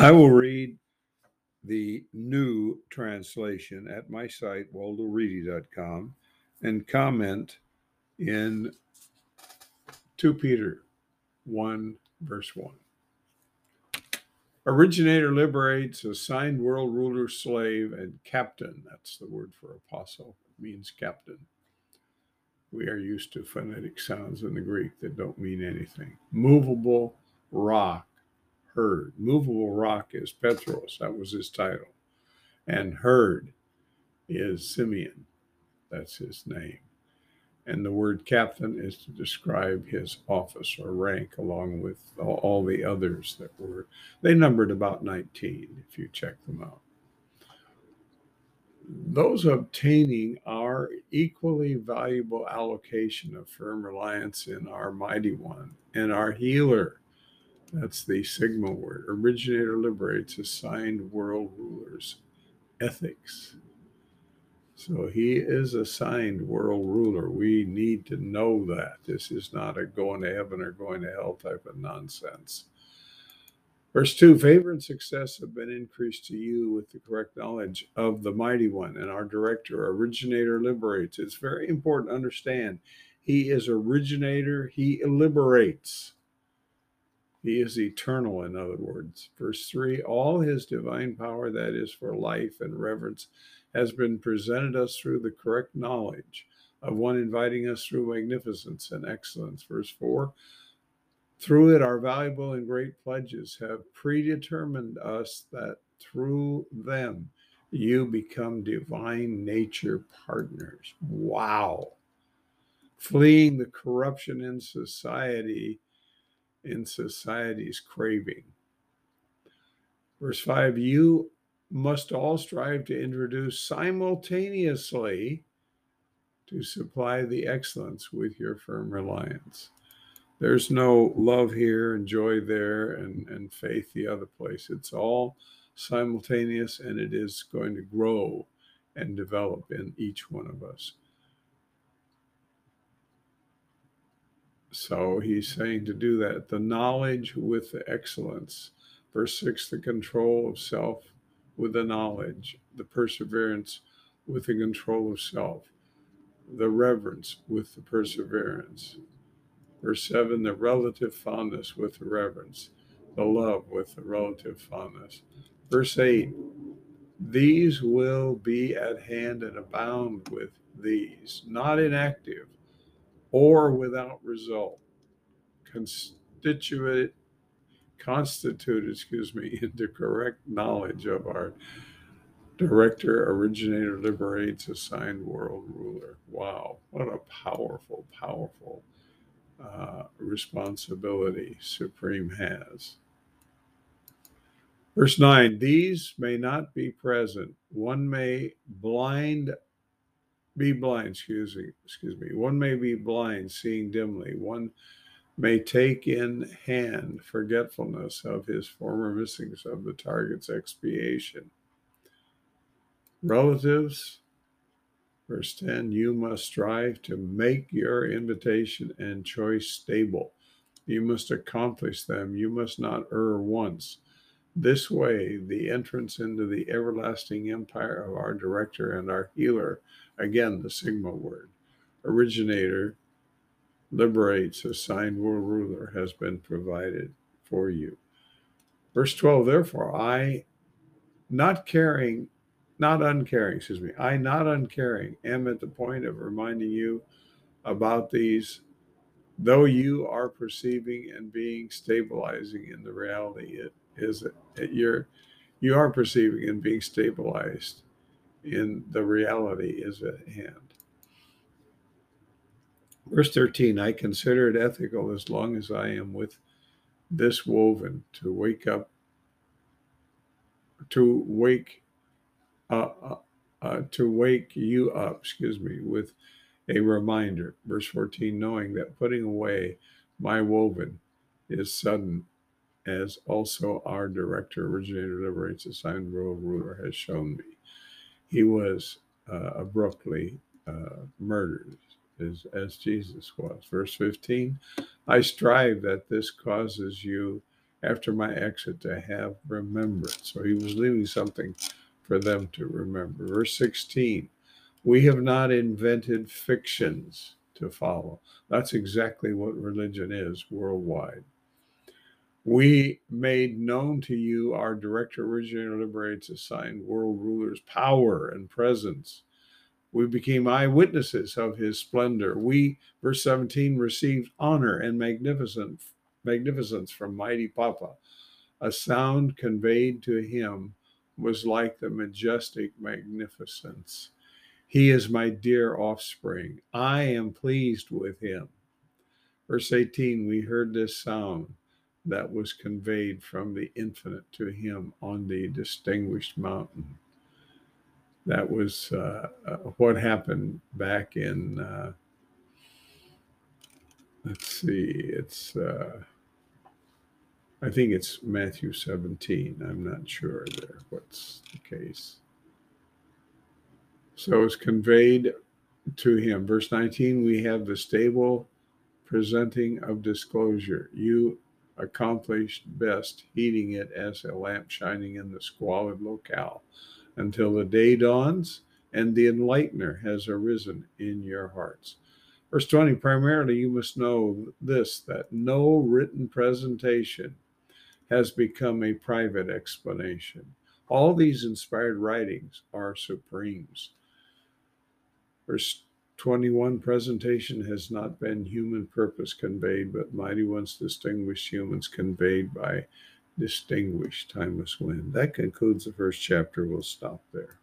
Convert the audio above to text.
I will read the new translation at my site, waldoreedy.com, and comment in 2 Peter 1, verse 1. Originator liberates, assigned world ruler, slave, and captain. That's the word for apostle. It means captain. We are used to phonetic sounds in the Greek that don't mean anything. Movable rock, herd. Movable rock is Petros. That was his title. And herd is Simeon. That's his name. And the word captain is to describe his office or rank, along with all the others that were, they numbered about 19 if you check them out. Those obtaining our equally valuable allocation of firm reliance in our mighty one and our healer. That's the Sigma word. Originator liberates assigned world rulers. Ethics so he is assigned world ruler. We need to know that. This is not a going to heaven or going to hell type of nonsense. Verse 2 Favor and success have been increased to you with the correct knowledge of the mighty one and our director, originator, liberates. It's very important to understand he is originator, he liberates. He is eternal, in other words. Verse 3 All his divine power, that is for life and reverence, has been presented us through the correct knowledge of one inviting us through magnificence and excellence. Verse 4 Through it, our valuable and great pledges have predetermined us that through them you become divine nature partners. Wow. Fleeing the corruption in society, in society's craving. Verse 5 You must all strive to introduce simultaneously to supply the excellence with your firm reliance. There's no love here and joy there and, and faith the other place. It's all simultaneous and it is going to grow and develop in each one of us. So he's saying to do that. The knowledge with the excellence. Verse 6 the control of self with the knowledge, the perseverance with the control of self, the reverence with the perseverance. Verse 7 the relative fondness with the reverence, the love with the relative fondness. Verse 8 these will be at hand and abound with these, not inactive or without result. Constitute constitute, excuse me, into correct knowledge of our director, originator, liberates, assigned world ruler. Wow, what a powerful, powerful uh, responsibility Supreme has. Verse 9 These may not be present. One may blind be blind, excuse me, excuse me. One may be blind, seeing dimly. One may take in hand forgetfulness of his former missings of the target's expiation. Relatives, verse 10, you must strive to make your invitation and choice stable. You must accomplish them. You must not err once. This way, the entrance into the everlasting empire of our director and our healer, again, the Sigma word, originator, liberates, assigned world ruler has been provided for you. Verse 12, therefore, I, not caring, not uncaring, excuse me, I, not uncaring, am at the point of reminding you about these, though you are perceiving and being stabilizing in the reality, it is that you're, you are perceiving and being stabilized in the reality is at hand. Verse 13 I consider it ethical as long as I am with this woven to wake up, to wake, uh, uh, uh, to wake you up, excuse me, with a reminder. Verse 14 knowing that putting away my woven is sudden, as also our director, originator, liberates, assigned world ruler has shown me. He was uh, abruptly uh, murdered as, as Jesus was. Verse 15 I strive that this causes you after my exit to have remembrance. So he was leaving something for them to remember. Verse 16 We have not invented fictions to follow. That's exactly what religion is worldwide. We made known to you our direct originator liberates assigned world rulers power and presence. We became eyewitnesses of his splendor. We, verse 17, received honor and magnificence, magnificence from mighty Papa. A sound conveyed to him was like the majestic magnificence. He is my dear offspring. I am pleased with him. Verse 18, we heard this sound that was conveyed from the infinite to him on the distinguished mountain. That was uh, uh, what happened back in, uh, let's see, it's, uh, I think it's Matthew 17. I'm not sure there what's the case. So it's conveyed to him. Verse 19, we have the stable presenting of disclosure. You accomplished best heating it as a lamp shining in the squalid locale until the day dawns and the enlightener has arisen in your hearts. Verse 20 primarily, you must know this that no written presentation has become a private explanation. All these inspired writings are supremes. Verse 21 presentation has not been human purpose conveyed, but mighty ones distinguished humans conveyed by distinguished timeless wind. That concludes the first chapter. We'll stop there.